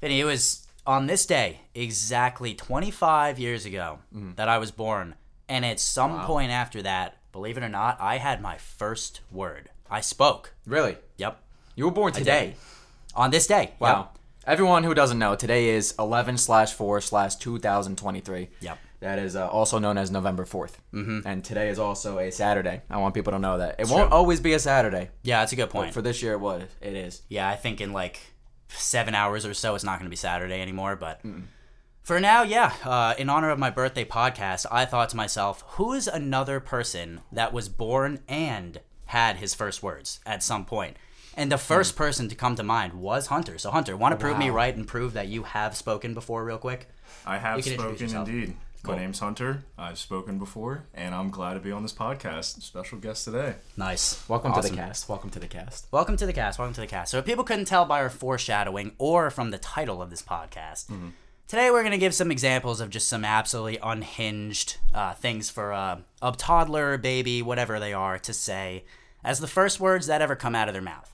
Vinny, it was on this day exactly 25 years ago that I was born, and at some point after that, believe it or not, I had my first word. I spoke. Really? Yep. You were born today. On this day. Wow. Yep. Everyone who doesn't know, today is 11 slash 4 slash 2023. Yep. That is uh, also known as November 4th. Mm-hmm. And today is also a Saturday. I want people to know that. It won't always be a Saturday. Yeah, that's a good point. But for this year, it was. It is. Yeah, I think in like seven hours or so, it's not going to be Saturday anymore. But for now, yeah, uh, in honor of my birthday podcast, I thought to myself, who is another person that was born and had his first words at some point? And the first person to come to mind was Hunter. So, Hunter, want to prove me right and prove that you have spoken before, real quick? I have You can introduce spoken yourself. indeed. Cool. My name's Hunter. I've spoken before, and I'm glad to be on this podcast. Special guest today. Nice. Welcome to the cast. Welcome to the cast. Welcome to the cast. Welcome to the cast. So, if people couldn't tell by our foreshadowing or from the title of this podcast, today we're going to give some examples of just some absolutely unhinged uh, things for uh, a toddler, baby, whatever they are, to say as the first words that ever come out of their mouth.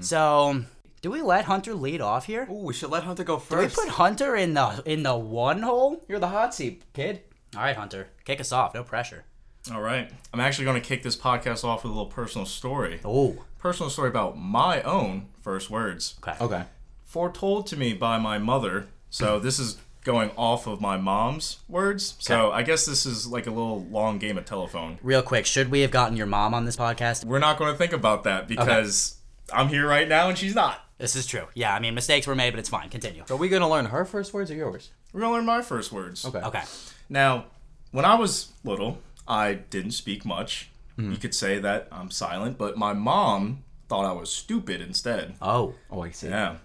So, do we let Hunter lead off here? Ooh, we should let Hunter go first. Do we put Hunter in the in the one hole? You're the hot seat, kid. All right, Hunter, kick us off. No pressure. All right. I'm actually going to kick this podcast off with a little personal story. Oh, Personal story about my own first words. okay. Okay. Foretold to me by my mother. So this is going off of my mom's words. So I guess this is like a little long game of telephone. Real quick, should we have gotten your mom on this podcast? We're not going to think about that because I'm here right now and she's not. This is true. Yeah, I mean mistakes were made, but it's fine. Continue. So are we going to learn her first words or yours? We're going to learn my first words. Okay. Okay. Now, when I was little, I didn't speak much. You could say that I'm silent, but my mom thought I was stupid instead. Oh. Oh, I see. Yeah.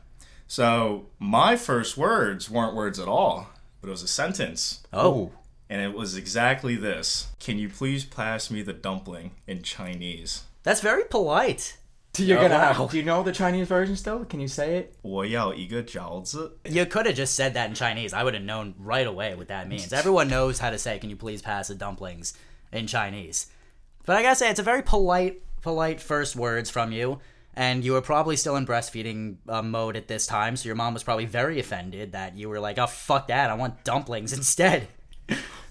So my first words weren't words at all, but it was a sentence. Oh. And it was exactly this Can you please pass me the dumpling in Chinese? That's very polite. You're Oh, gonna wow. have. Do you know the Chinese version still? Can you say it? 我要一个饺子. You could have just said that in Chinese. I would have known right away what that means. Everyone knows how to say, "Can you please pass the dumplings?" in Chinese. But I gotta say, it's a very polite, polite first words from you. And you were probably still in breastfeeding uh, mode at this time, so your mom was probably very offended that you were like, "Oh fuck that! I want dumplings instead."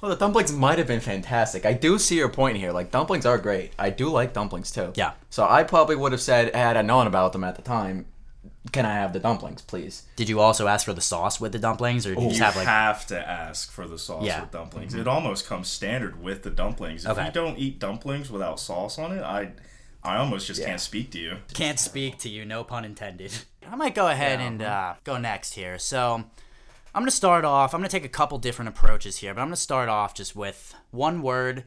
Well, the dumplings might have been fantastic. I do see your point here. Like dumplings are great. I do like dumplings too. Yeah. So I probably would have said, had I known about them at the time, can I have the dumplings, please? Did you also ask for the sauce with the dumplings, or did you just You have like? have to ask for the sauce Yeah. with dumplings. It almost comes standard with the dumplings. If Okay. you don't eat dumplings without sauce on it, I I almost just Yeah. can't speak to you. can't speak to you, no pun intended. I might go ahead and uh, go next here. So I'm going to start off. I'm going to take a couple different approaches here, but I'm going to start off just with one word,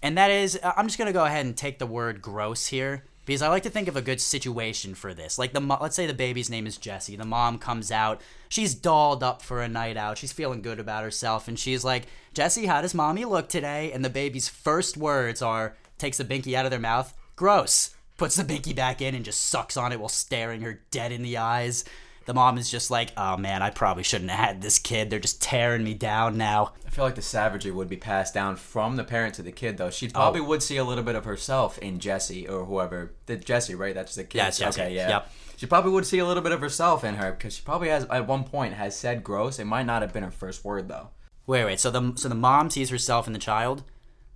and that is uh, I'm just going to go ahead and take the word gross here because I like to think of a good situation for this. Like the let's say the baby's name is Jessie. The mom comes out. She's dolled up for a night out. She's feeling good about herself and she's like, "Jessie, how does mommy look today?" And the baby's first words are takes the binky out of their mouth. Gross. Puts the binky back in and just sucks on it while staring her dead in the eyes. The mom is just like, "Oh man, I probably shouldn't have had this kid. They're just tearing me down now." I feel like the savagery would be passed down from the parent to the kid, though. Oh. She probably would see a little bit of herself in Jesse or whoever. The Jesse, right? That's the kid. Yeah, Jesse. Okay, yeah. Yep. She probably would see a little bit of herself in her because she probably has at one point has said gross. It might not have been her first word though. Wait, wait. So the so the mom sees herself in the child,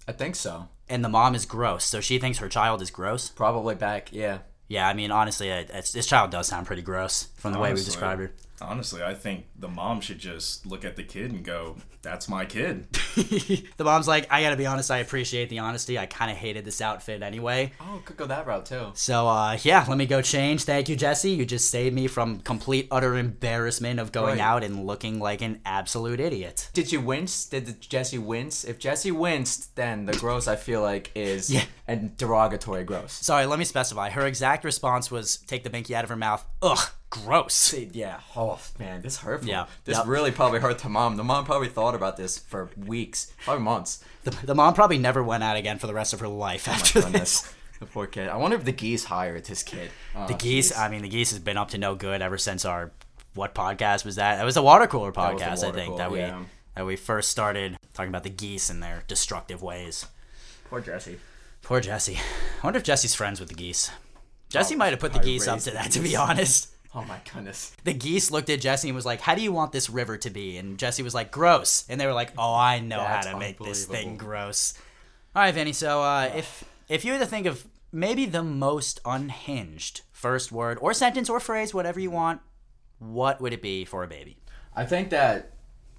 I think so. and the mom is gross. So she thinks her child is gross. Probably back. Yeah. Yeah, I mean, honestly, it, it's, this child does sound pretty gross from the way we Honestly. described her. Honestly, I think the mom should just look at the kid and go, "That's my kid." the mom's like, I gotta be honest, I appreciate the honesty. I kind of hated this outfit anyway. Oh, could go that route too. So, uh, yeah, let me go change. Thank you, Jesse. You just saved me from complete, utter embarrassment of going Right. out and looking like an absolute idiot. Did you wince? Did Jesse wince? If Jesse winced, then the gross I feel like is Yeah. a derogatory gross. Sorry, let me specify. Her exact response was take the binky out of her mouth. Ugh, gross. Yeah. Oh man, this hurtful. Yeah. This Yep. really probably hurt the mom. The mom probably thought about this for weeks, probably months. The, the mom probably never went out again for the rest of her life oh after Oh this. The poor kid. I wonder if the geese hired this kid. Oh, The geese, jeez. I mean, the geese has been up to no good ever since our what podcast was that? It was the water cooler podcast, I think, cooler, that we yeah. that we first started talking about the geese and their destructive ways. Poor Jesse. Poor Jesse. I wonder if Jesse's friends with the geese. Jesse Oh, might have put the I geese up to that, to be honest. Oh my goodness. The geese looked at Jesse and was like, "How do you want this river to be?" And Jesse was like, "Gross." And they were like, "Oh, I know That's how to make this thing gross." All right, Vinny. So uh, if if you were to think of maybe the most unhinged first word or sentence or phrase, whatever you want, what would it be for a baby? I think that.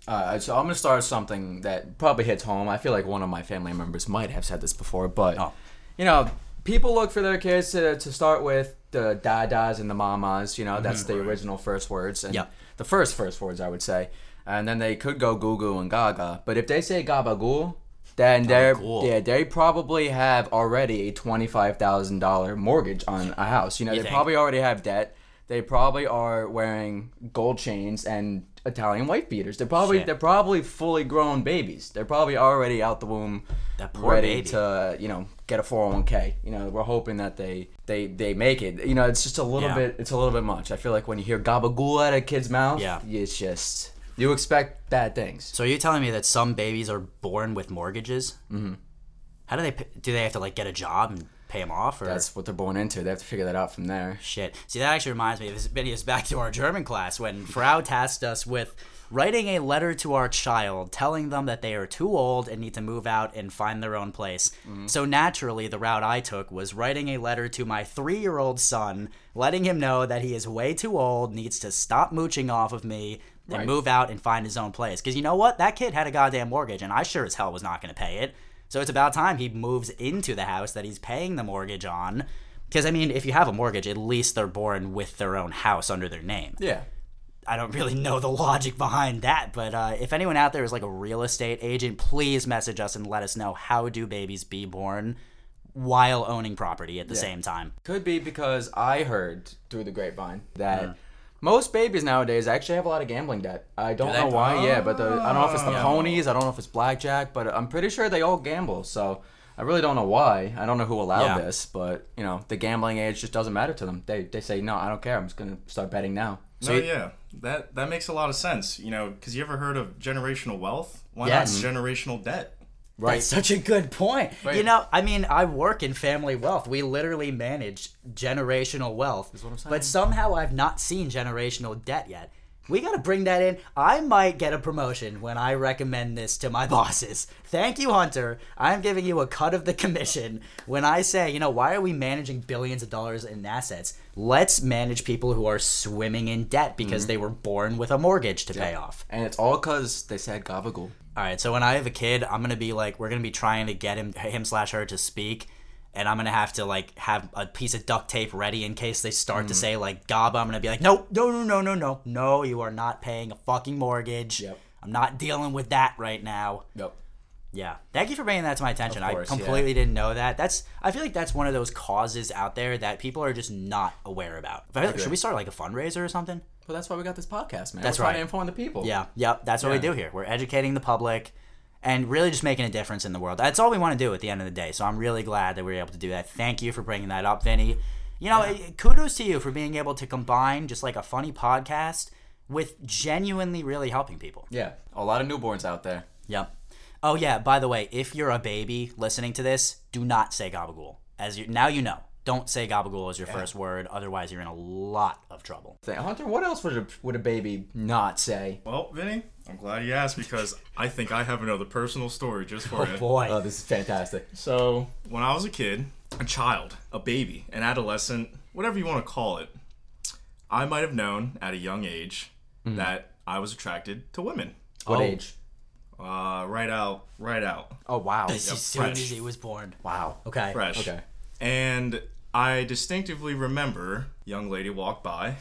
Uh, so I'm gonna start something that probably hits home. I feel like one of my family members might have said this before, but Oh. you know, people look for their kids to, to start with the dadas and the mamas. You know, that's mm-hmm. the original first words and Yep. the first first words I would say, and then they could go goo goo and gaga. But if they say gabagool, then they're Gabagool. yeah they probably have already a twenty five thousand dollar mortgage on a house. You know, You they think? probably already have debt. They probably are wearing gold chains and Italian white beaters. They're probably Shit. they're probably fully grown babies. They're probably already out the womb, That poor ready baby. to you know get a four hundred one k. You know, we're hoping that they they they make it. You know, it's just a little Yeah. bit. It's a little bit much. I feel like when you hear gabagool out of a kid's mouth, Yeah. it's just you expect bad things. So are you telling me that some babies are born with mortgages? Mm-hmm. How do they? Do they have to like get a job and pay them off, or That's what they're born into. They have to figure that out from there. Shit. See, that actually reminds me of this video back to our German class when Frau tasked us with writing a letter to our child telling them that they are too old and need to move out and find their own place. Mm-hmm. So naturally, the route I took was writing a letter to my three year old son, letting him know that he is way too old, needs to stop mooching off of me. And Right. move out and find his own place. Because you know what? That kid had a goddamn mortgage, and I sure as hell was not going to pay it. So it's about time he moves into the house that he's paying the mortgage on. Because, I mean, if you have a mortgage, at least they're born with their own house under their name. Yeah. I don't really know the logic behind that, but uh, if anyone out there is like a real estate agent, please message us and let us know how do babies be born while owning property at the same time. Could be because I heard through the grapevine that most babies nowadays actually have a lot of gambling debt. I don't they? know why. Yeah, but the, I don't know if it's the Oh. ponies. I don't know if it's blackjack, but I'm pretty sure they all gamble. So I really don't know why. I don't know who allowed Yeah. this, but you know the gambling age just doesn't matter to them. They they say no, I don't care. I'm just gonna start betting now. No, you- yeah, that that makes a lot of sense. You know, because you ever heard of generational wealth? Why Yes. not mm-hmm. generational debt? Right. That's such a good point. Right. You know, I mean, I work in family wealth. We literally manage generational wealth. what I'm saying. But somehow I've not seen generational debt yet. We got to bring that in. I might get a promotion when I recommend this to my bosses. Thank you, Hunter. I'm giving you a cut of the commission when I say, you know, why are we managing billions of dollars in assets? Let's manage people who are swimming in debt because Mm-hmm. they were born with a mortgage to pay off. And it's all because they said gabagool. All right, so when I have a kid, I'm gonna be like, we're gonna be trying to get him, him slash her to speak, and I'm gonna have to like have a piece of duct tape ready in case they start to Mm. say like "gaba." I'm gonna be like, no, no, no, no, no, no, no, you are not paying a fucking mortgage. Yep. I'm not dealing with that right now. Yep. Yeah, thank you for bringing that to my attention. course, I yeah. completely didn't know that. That's I feel like that's one of those causes out there that people are just not aware about. Like- Should we start like a fundraiser or something? Well, that's why we got this podcast, man. That's We're trying right. to inform the people. Yeah, yep. That's what we do here. We're educating the public and really just making a difference in the world. That's all we want to do at the end of the day. So I'm really glad that we were able to do that. Thank you for bringing that up, Vinny. You know, eh, kudos to you for being able to combine just like a funny podcast with genuinely really helping people. Yeah. A lot of newborns out there. Yep. Oh yeah, by the way, if you're a baby listening to this, do not say gabagool. As you now you know. Don't say gabagool as your first word, otherwise you're in a lot of trouble. Hunter, what else would a, would a baby not say? Well, Vinny, I'm glad you asked because I think I have another personal story just for oh, you. Oh boy. Oh, this is fantastic. So, when I was a kid, a child, a baby, an adolescent, whatever you want to call it, I might have known at a young age mm-hmm. that I was attracted to women. What Oh. age? Uh, right out, right out, Oh, wow. as soon fresh. as he was born. Wow. Okay. fresh. Okay. And I distinctively remember young lady walked by,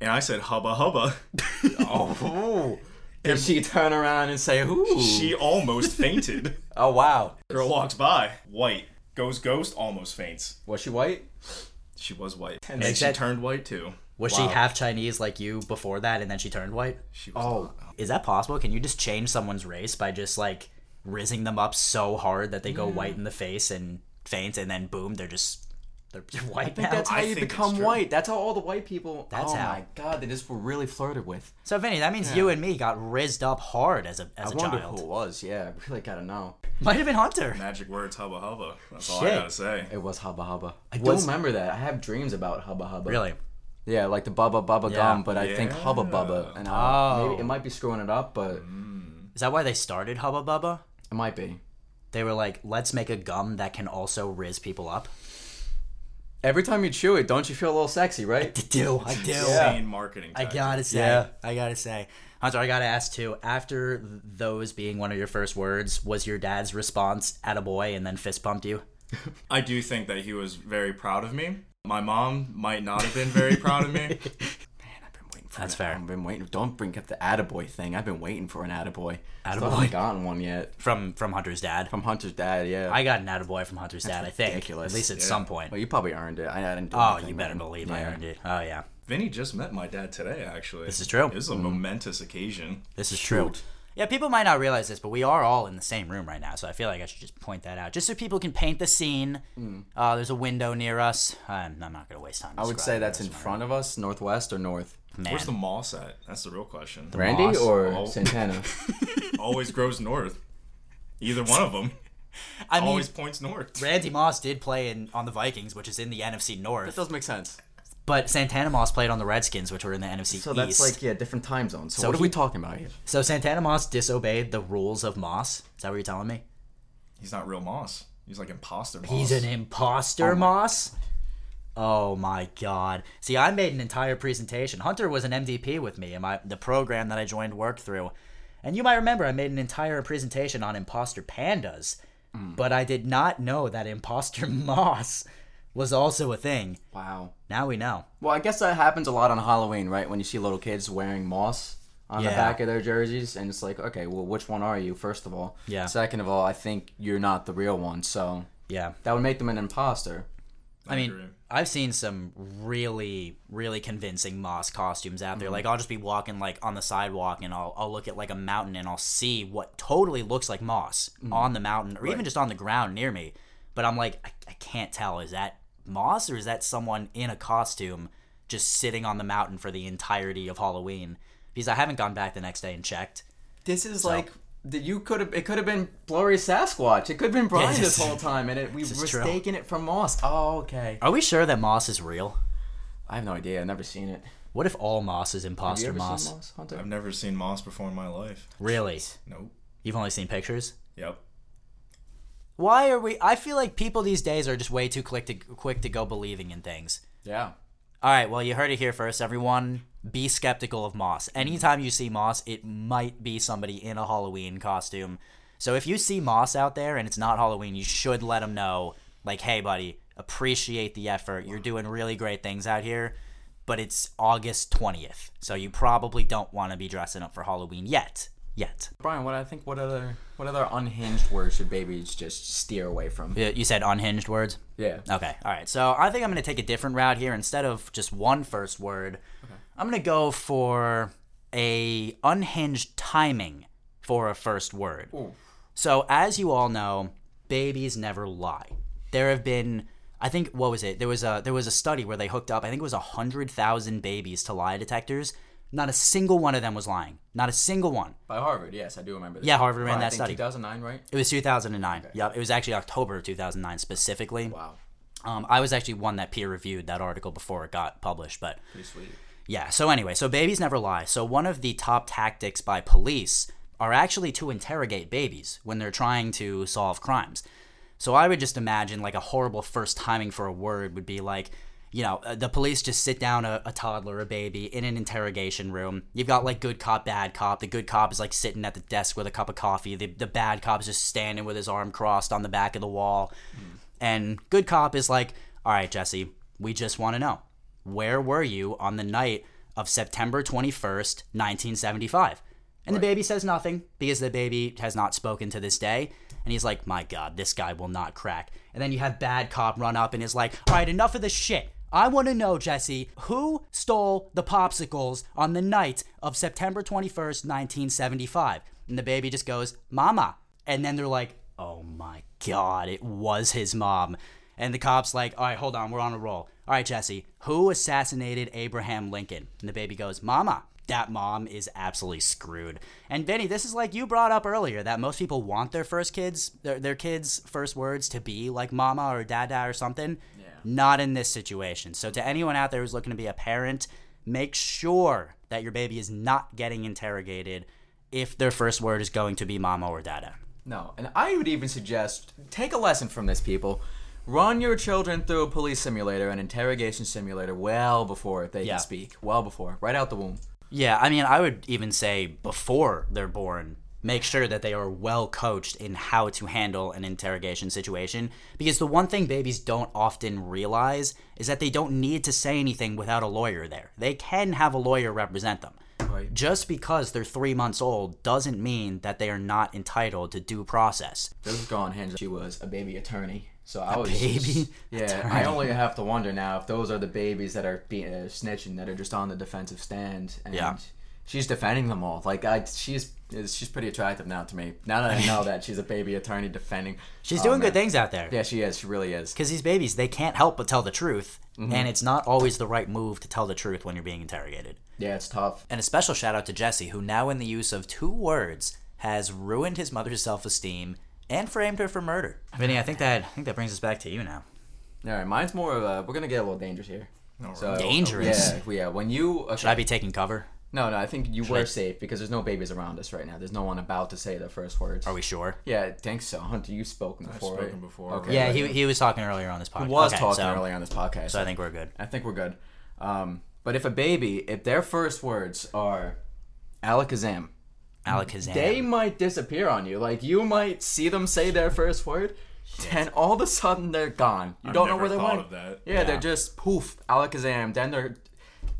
and I said, "Hubba hubba." Oh. Did she turn around and say, "Ooh"? She almost fainted. Oh wow. Girl walks by, white, goes ghost, almost faints. Was she white? She was white, And and she that- turned white too. Was she half Chinese like you before that and then she turned white? She was Oh. Is that possible? Can you just change someone's race by just like rizzing them up so hard that they go white in the face and faint and then boom, they're just they're white I think now? that's how I you become white. That's how all the white people. That's oh how. my god, they just were really flirted with. So Vinny, that means you and me got rizzed up hard as a as I a wonder child. who it was. Yeah, I really gotta know. Might have been Hunter. magic words, hubba hubba. That's all Shit. I gotta say. It was Hubba Hubba. I Was- don't remember that. I have dreams about Hubba Hubba. Really? Yeah, like the Bubba Bubba Yeah. Gum, but I think Yeah. Hubba Bubba, and uh, Oh. maybe it might be screwing it up, but Is that why they started Hubba Bubba? it might be. They were like, let's make a gum that can also riz people up. Every time you chew it, don't you feel a little sexy, right? I do. I do. Insane marketing. I gotta say. Yeah. I gotta say. Hunter, I gotta ask too. After those being one of your first words, was your dad's response "at a boy" and then fist pumped you? I do think that he was very proud of me. My mom might not have been very proud of me. Man, I've been waiting for That's an, fair. I've been waiting. Don't bring up the attaboy thing. I've been waiting for an attaboy. Still Attaboy. haven't gotten one yet. From from Hunter's dad. From Hunter's dad, yeah. I got an attaboy from Hunter's dad. I think ridiculous. at least at Yeah. some point. well, you probably earned it. I, I didn't do Oh, anything, you better man. believe I Yeah. earned it. Oh yeah, Vinny just met my dad today, actually. This is true. It was a mm-hmm. momentous occasion. this is true. Shoot. Yeah, people might not realize this, but we are all in the same room right now, so I feel like I should just point that out, just so people can paint the scene. Uh, there's a window near us. I'm, I'm not gonna waste time. I would say that's in front of us, northwest or north. Man, Where's the moss at? That's the real question. Randy Moss? or Oh. Santana? Always grows north. Either one of them I mean, always points north. Randy Moss did play in on the Vikings, which is in the NFC North. that North, does make sense. But Santana Moss played on the Redskins, which were in the NFC So East. that's like yeah, different time zones. So, So what he- are we talking about here? so Santana Moss disobeyed the rules of Moss. Is that what you're telling me? He's not real moss. He's like imposter moss. He's an imposter, oh Moss. Oh my God! See, I made an entire presentation. Hunter was an MDP with me in my the program that I joined work through, and you might remember I made an entire presentation on imposter pandas, hmm. but I did not know that imposter Moss was also a thing. Wow. Now we know. Well, I guess that happens a lot on Halloween, right? When you see little kids wearing moss on the back of their jerseys, and it's like, okay, well, which one are you? First of all, Yeah. Second of all, I think you're not the real one, so Yeah. that would make them an imposter. I mean, agree. I've seen some really, really convincing Moss costumes out there. Mm-hmm. Like, I'll just be walking like on the sidewalk, and I'll I'll look at like a mountain, and I'll see what totally looks like moss Mm-hmm. on the mountain, or even just on the ground near me. But I'm like, I, I can't tell. Is that moss, or is that someone in a costume just sitting on the mountain for the entirety of Halloween? Because I haven't gone back the next day and checked. This is like that you could have. It could have been Blurry Sasquatch. It could have been Brian this this whole time, and it, we is were mistaken it for moss. Oh, okay. Are we sure that moss is real? I have no idea. I've never seen it. What if all moss is Have you imposter ever moss? seen moss, I've never seen moss before in my life. Really? Nope. You've only seen pictures? Yep. Why are we? I feel like people these days are just way too quick to quick to go believing in things. Yeah. All right, well, you heard it here first, everyone. Be skeptical of Moss. Anytime you see Moss, it might be somebody in a Halloween costume. So if you see Moss out there and it's not Halloween, you should let him know, like, hey, buddy, appreciate the effort. You're doing really great things out here, but it's August 20th. So you probably don't want to be dressing up for Halloween yet. Yet. Brian, what I think, what other, what other unhinged words should babies just steer away from? You you said unhinged words? Yeah. Okay, all right. So I think I'm going to take a different route here. Instead of just one first word, I'm going to go for a unhinged timing for a first word. So as you all know, babies never lie. There have been, I think, what was it? There was a there was a study where they hooked up. I think it was hundred thousand babies to lie detectors. Not a single one of them was lying. Not a single one. By Harvard, yes, I do remember. Yeah, Harvard ran that think study. 2009, right? It was 2009. Yep, it was actually October of 2009 specifically. Wow. Um, I was actually one that peer reviewed that article before it got published, but Pretty sweet. yeah. So anyway, so babies never lie. So one of the top tactics by police are actually to interrogate babies when they're trying to solve crimes. So I would just imagine like a horrible first timing for a word would be like, you know, uh, the police just sit down a, a toddler, a baby, in an interrogation room. You've got like good cop, bad cop. The good cop is like sitting at the desk with a cup of coffee. The, the bad cop is just standing with his arm crossed on the back of the wall. And good cop is like, all right, Jesse, we just want to know where were you on the night of September 21st, 1975? And the baby says nothing because the baby has not spoken to this day. And he's like, my God, this guy will not crack. And then you have bad cop run up and is like, all right, enough of this shit. I want to know, Jesse, who stole the popsicles on the night of September 21st, 1975? And the baby just goes, Mama. And then they're like, oh my God, it was his mom. And the cop's like, all right, hold on, we're on a roll. All right, Jesse, who assassinated Abraham Lincoln? And the baby goes, Mama. That mom is absolutely screwed. And Vinny, this is like you brought up earlier that most people want their first kids, their, their kids' first words to be like mama or dada or something. Not in this situation. So, to anyone out there who's looking to be a parent, make sure that your baby is not getting interrogated if their first word is going to be mama or dada. No, and I would even suggest take a lesson from this, people. Run your children through a police simulator, an interrogation simulator, well before they Yeah. can speak. Well before, right out the womb. Yeah, I mean, I would even say before they're born, make sure that they are well coached in how to handle an interrogation situation. Because the one thing babies don't often realize is that they don't need to say anything without a lawyer there. They can have a lawyer represent them. Right. Just because they're three months old doesn't mean that they are not entitled to due process. This is gone hinge. She was a baby attorney. So I was baby Yeah, I only have to wonder now if those are the babies that are being uh, snitching that are just on the defensive stand. And Yeah. She's defending them all. Like I, she's she's pretty attractive now to me. Now that I know that she's a baby attorney defending. She's Oh, doing man. good things out there. Yeah, she is. She really is. Because these babies, they can't help but tell the truth. Mm-hmm. And it's not always the right move to tell the truth when you're being interrogated. Yeah, it's tough. And a special shout out to Jesse, who now, in the use of two words, has ruined his mother's self esteem and framed her for murder. Vinny, I think that I think that brings us back to you now. All right, mine's more of a. We're gonna get a little dangerous here. All So. Dangerous? Yeah, yeah. When you okay, Should I be taking cover? No, no. I think you were I- safe because there's no babies around us right now. There's no one about to say the first words. Are we sure? Yeah, I think so. Hunter, you've spoken before. spoken right? before, Okay. Yeah, he, he was talking earlier on this podcast. He was Okay, talking so, earlier on this podcast. So I think we're good. I think we're good. Um, but if a baby, if their first words are Alakazam, Alakazam. they might disappear on you. Like you might see them say their first word, then all of a sudden they're gone. You I've don't know where they went. of that. Yeah, Yeah. they're just poof, Alakazam. Then they're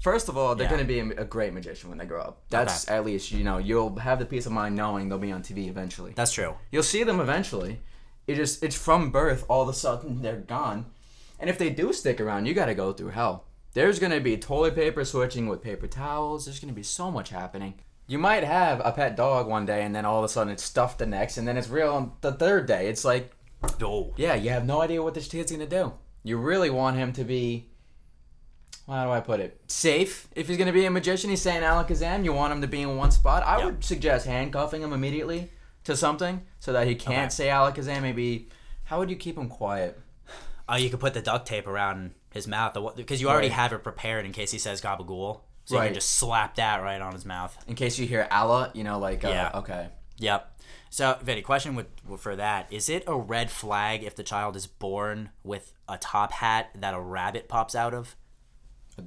first of all, they're Yeah. going to be a, great magician when they grow up. That's at least you know you'll have the peace of mind knowing they'll be on TV eventually. That's true. You'll see them eventually. It just it's from birth. All of a sudden they're gone, and if they do stick around, you got to go through hell. There's gonna be toilet paper switching with paper towels. There's gonna be so much happening. You might have a pet dog one day, and then all of a sudden it's stuffed the next, and then it's real on the third day. It's like, Oh. yeah, you have no idea what this kid's gonna do. You really want him to be. How do I put it? Safe. If he's gonna be a magician, he's saying Alakazam. You want him to be in one spot. I Yep. would suggest handcuffing him immediately to something so that he can't Okay. say Alakazam. Maybe. How would you keep him quiet? Oh, you could put the duct tape around his mouth because you already Right. have it prepared in case he says gabagool. So you can just slap that right on his mouth. In case you hear Allah, you know, like, uh, Yeah. okay. Yep. So, Vinny, question with, for that is it a red flag if the child is born with a top hat that a rabbit pops out of?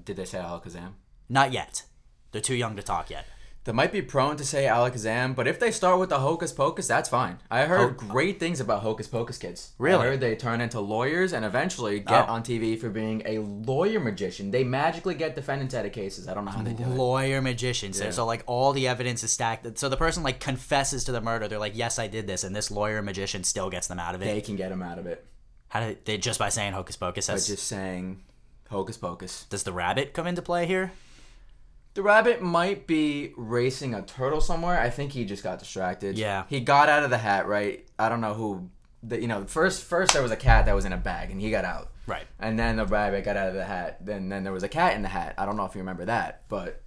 Did they say Alakazam? Not yet. They're too young to talk yet. They might be prone to say Alakazam, but if they start with the Hocus Pocus, that's fine. I heard oh. great things about Hocus Pocus kids. Really? I heard they turn into lawyers and eventually get Oh. on TV for being a lawyer magician. They magically get defendants out of cases. I don't know how they do it. Lawyer magician. So, Yeah. so, like, all the evidence is stacked. So, the person, like, confesses to the murder. They're like, yes, I did this. And this lawyer magician still gets them out of it. They can get them out of it How did they, just by saying hocus pocus? by just saying Hocus Pocus. does the rabbit come into play here? The rabbit might be racing a turtle somewhere. I think he just got distracted. Yeah. He got out of the hat, right? I don't know who. The, you know, first first there was a cat that was in a bag and he got out. Right. And then the rabbit got out of the hat. Then then there was a cat in the hat. I don't know if you remember that, but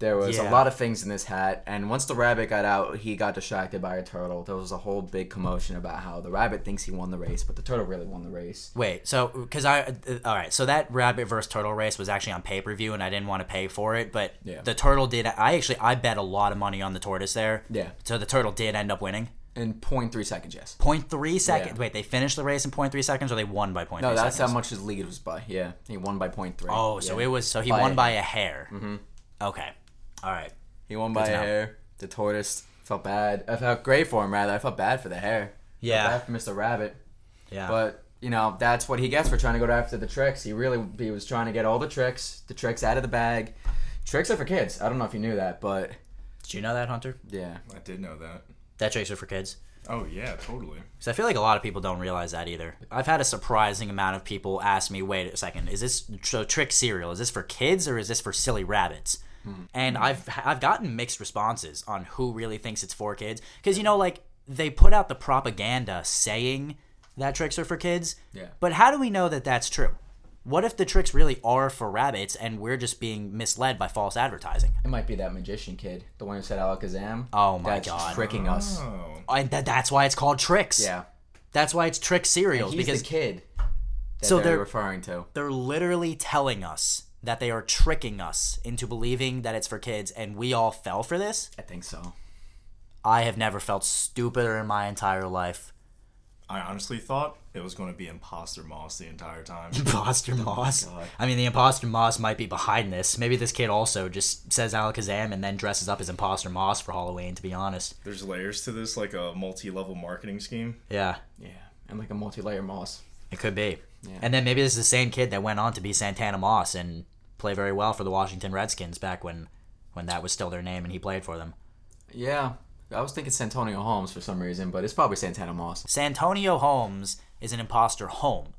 there was Yeah. a lot of things in this hat. And once the rabbit got out, he got distracted by a turtle. There was a whole big commotion about how the rabbit thinks he won the race, but the turtle really won the race. Wait, so because I uh, all right, so that rabbit versus turtle race was actually on pay per view, and I didn't want to pay for it, but Yeah. the turtle did. I actually I bet a lot of money on the tortoise there. Yeah. So the turtle did end up winning. In 0.3 seconds, yes. 0.3 seconds. Yeah. Wait, they finished the race in 0.3 seconds, or they won by 0.3 No, that's seconds? how much his lead was by. Yeah, he won by 0.3. Oh, so Yeah. it was so he By won by a hair. Mm-hmm. Okay. All right. He won by a hair. The tortoise felt bad. I felt great for him, rather. I felt bad for the hair. Yeah. Felt bad for Mr. Rabbit. Yeah. But you know that's what he gets for trying to go after the tricks. He really he was trying to get all the tricks, the tricks out of the bag. Tricks are for kids. I don't know if you knew that, but Did you know that, Hunter? yeah. I did know that. That tricks are for kids. Oh yeah, totally. Because I feel like a lot of people don't realize that either. I've had a surprising amount of people ask me, "Wait a second, is this so trick cereal? Is this for kids or is this for silly rabbits?" And mm-hmm. I've I've gotten mixed responses on who really thinks it's for kids. Because you know, like they put out the propaganda saying that tricks are for kids. Yeah. But how do we know that that's true? What if the tricks really are for rabbits and we're just being misled by false advertising? It might be that magician kid, the one who said Alakazam. Oh my that's God. tricking us. Oh. And that, that's why it's called tricks. Yeah. That's why it's trick cereals He's because the kid that So they're, they're- referring to. They're literally telling us that they are tricking us into believing that it's for kids, and we all fell for this. I think so. I have never felt stupider in my entire life. I honestly thought it was going to be imposter moss the entire time. Imposter oh Moss. I mean, the Imposter Moss might be behind this. Maybe this kid also just says Alakazam and then dresses up as Imposter Moss for Halloween. To be honest, There's layers to this, like a multi-level marketing scheme. yeah, Yeah, and like a multi-layer moss. it could be. Yeah. And then maybe this is the same kid that went on to be Santana Moss and play very well for the Washington Redskins back when, when that was still their name and he played for them. Yeah, I was thinking Santonio Holmes for some reason, but it's probably Santana Moss. Santonio Holmes is an imposter home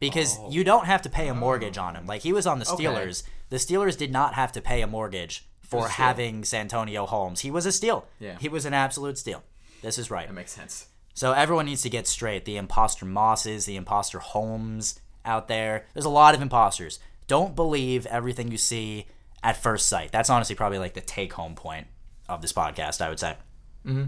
because oh. you don't have to pay a mortgage on him. Like he was on the Okay. Steelers. The Steelers did not have to pay a mortgage for a having Santonio Holmes. He was a steal. Yeah. He was an absolute steal. This is right. That makes sense. So everyone needs to get straight. The imposter Mosses, the imposter Holmes out there. There's a lot of imposters. Don't believe everything you see at first sight. That's honestly probably like the take home point of this podcast, I would say. Hmm.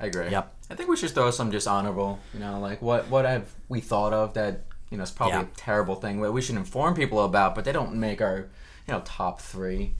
I agree. Yep. I think we should throw some just honorable. You know, like what what have we thought of that you know it's probably Yeah. a terrible thing that we should inform people about, but they don't make our you know top three.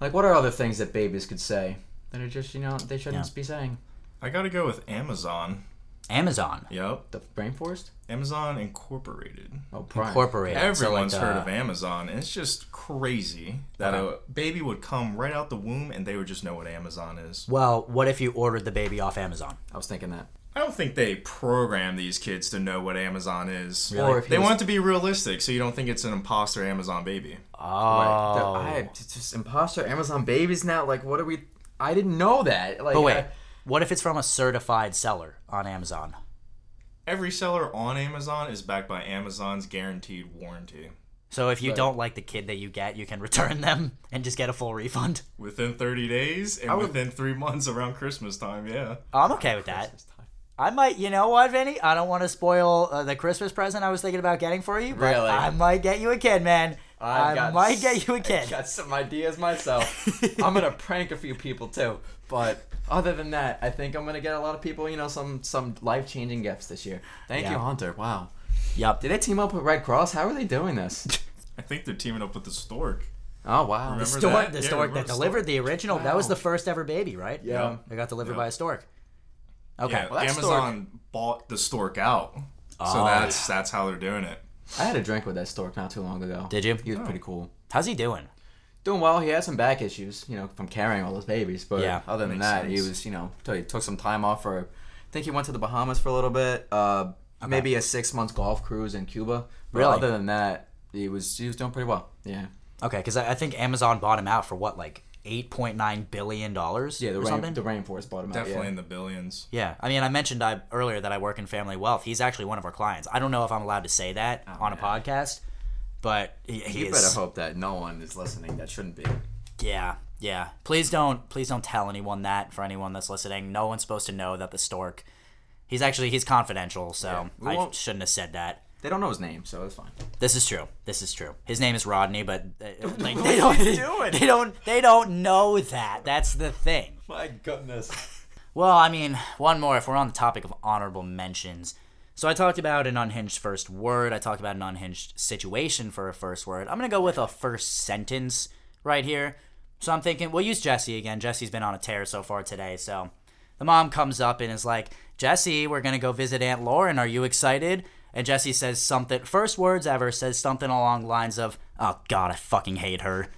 Like what are other things that babies could say that are just you know they shouldn't Yeah. be saying? I gotta go with Amazon. Amazon Yep, The rainforest? Amazon Incorporated. Oh, Prime. Incorporated. So, like, Everyone's heard uh, of Amazon, and it's just crazy that a baby would come right out the womb and they would just know what Amazon is. Well, what if you ordered the baby off Amazon? I was thinking that. I don't think they program these kids to know what Amazon is. Really? Or if They was- want it to be realistic, so you don't think it's an imposter Amazon baby. Oh, Right. The- I it's just imposter Amazon babies now. Like what are we? I didn't know that. Like but wait, I- what if it's from a certified seller on Amazon? Every seller on Amazon is backed by Amazon's guaranteed warranty. So if you Right. don't like the kid that you get, you can return them and just get a full refund. Within 30 days and would- within three months around Christmas time, yeah. I'm okay with that. I might, you know what, Vinny? I don't want to spoil uh, the Christmas present I was thinking about getting for you, but Really? I might get you a kid, man. I got might s- get you a I kid. got some ideas myself. I'm gonna prank a few people too. But other than that, I think I'm gonna get a lot of people, you know, some some life changing gifts this year. Thank Yeah. you, Hunter. Wow. Yup. Did they team up with Red Cross? How are they doing this? I think they're teaming up with the Stork. Oh wow. Remember Stork, that? the Yeah, stork remember that delivered stork? the original. That was the first ever baby, right? Yeah. They got delivered Yeah. by a stork. Okay. Yeah, Well, that Amazon bought the Stork out. so Oh, that's that's how they're doing it. I had a drink with that stork not too long ago. Did you? He was pretty cool. How's he doing? Doing well. He had some back issues, you know, from carrying all those babies. But Yeah, other than makes that, he was, you know, he took some time off for. I think he went to the Bahamas for a little bit. Uh, Maybe a six months golf cruise in Cuba. But Really? Other than that, he was he was doing pretty well. Yeah. Okay, because I, I think Amazon bought him out for what, like eight point nine billion dollars Yeah. The or rain, something. the rainforest bought him Definitely out. in the billions. Yeah, I mean, I mentioned I, earlier that I work in Family Wealth. He's actually one of our clients. I don't know if I'm allowed to say that oh, on a podcast, but he, he You is. better hope that no one is listening. That shouldn't be. Yeah, yeah. Please don't, please don't tell anyone that. For anyone that's listening, no one's supposed to know that the stork. He's actually he's confidential, so we I won't- shouldn't have said that. They don't know his name, so it's fine. This is true. This is true. His name is Rodney, but uh, like, they don't. They don't. They don't know that. That's the thing. My goodness. Well, I mean, one more if we're on the topic of honorable mentions. So I talked about an unhinged first word. I talked about an unhinged situation for a first word. I'm going to go with a first sentence right here. So I'm thinking we'll use Jesse again. Jesse's been on a tear so far today. So the mom comes up and is like, Jesse, we're going to go visit Aunt Lauren. Are you excited? And Jesse says something, first words ever, says something along the lines of, oh, God, I fucking hate her.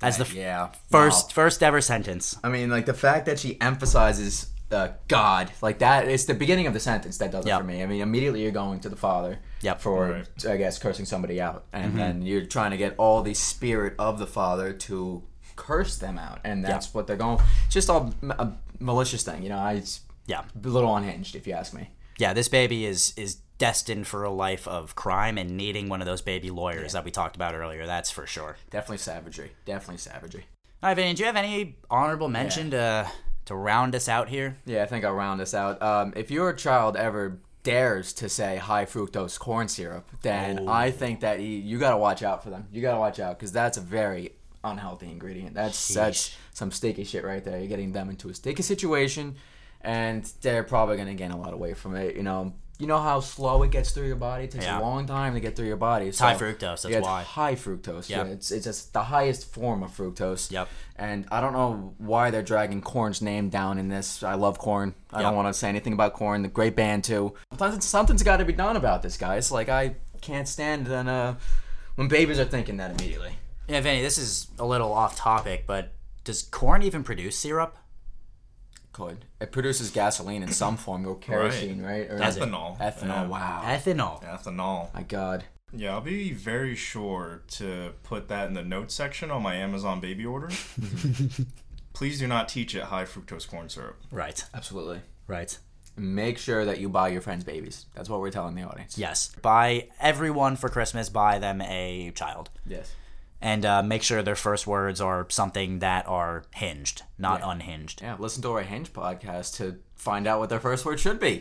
As the f- yeah. first first ever sentence. I mean, like the fact that she emphasizes uh, God, like that, it's the beginning of the sentence that does Yep. it for me. I mean, immediately you're going to the Father Yep. for, Right. I guess, cursing somebody out, and Mm-hmm. then you're trying to get all the spirit of the Father to curse them out, and that's what they're going. It's just all a malicious thing, you know. I, it's Yeah. a little unhinged, if you ask me. yeah, this baby is is destined for a life of crime and needing one of those baby lawyers that we talked about earlier. That's for sure. Definitely savagery. Definitely savagery. All right, Vinny, do you have any honorable mention to to round us out here? Yeah, I think I'll round us out. Um, if your child ever dares to say high fructose corn syrup, then Oh. I think that he, you got to watch out for them. You got to watch out because that's a very unhealthy ingredient. That's that's some sticky shit right there. You're getting them into a sticky situation, and they're probably gonna gain a lot of weight from it. You know, you know how slow it gets through your body. It takes Yeah. a long time to get through your body. It's high fructose, that's yeah, it's why. high fructose. Yep. Yeah, it's it's just the highest form of fructose. Yep. And I don't know why they're dragging Corn's name down in this. I love Corn. I Yep. don't want to say anything about Corn. The great band too. Something, something's got to be done about this, guys. Like I can't stand when uh, when babies are thinking that immediately. Yeah, Vinny, this is a little off topic, but does corn even produce syrup? Could it produces gasoline in some form or kerosene, right? Or Ethanol. ethanol. Yeah. Wow. Ethanol. Ethanol. My God. Yeah, I'll be very sure to put that in the notes section on my Amazon baby order. Please do not teach it high fructose corn syrup. Right. Absolutely. Right. Make sure that you buy your friends babies. That's what we're telling the audience. Yes. Buy everyone for Christmas, buy them a child. Yes. And uh, make sure their first words are something that are hinged, not Yeah. unhinged. Yeah. Listen to our Hinge podcast to find out what their first word should be.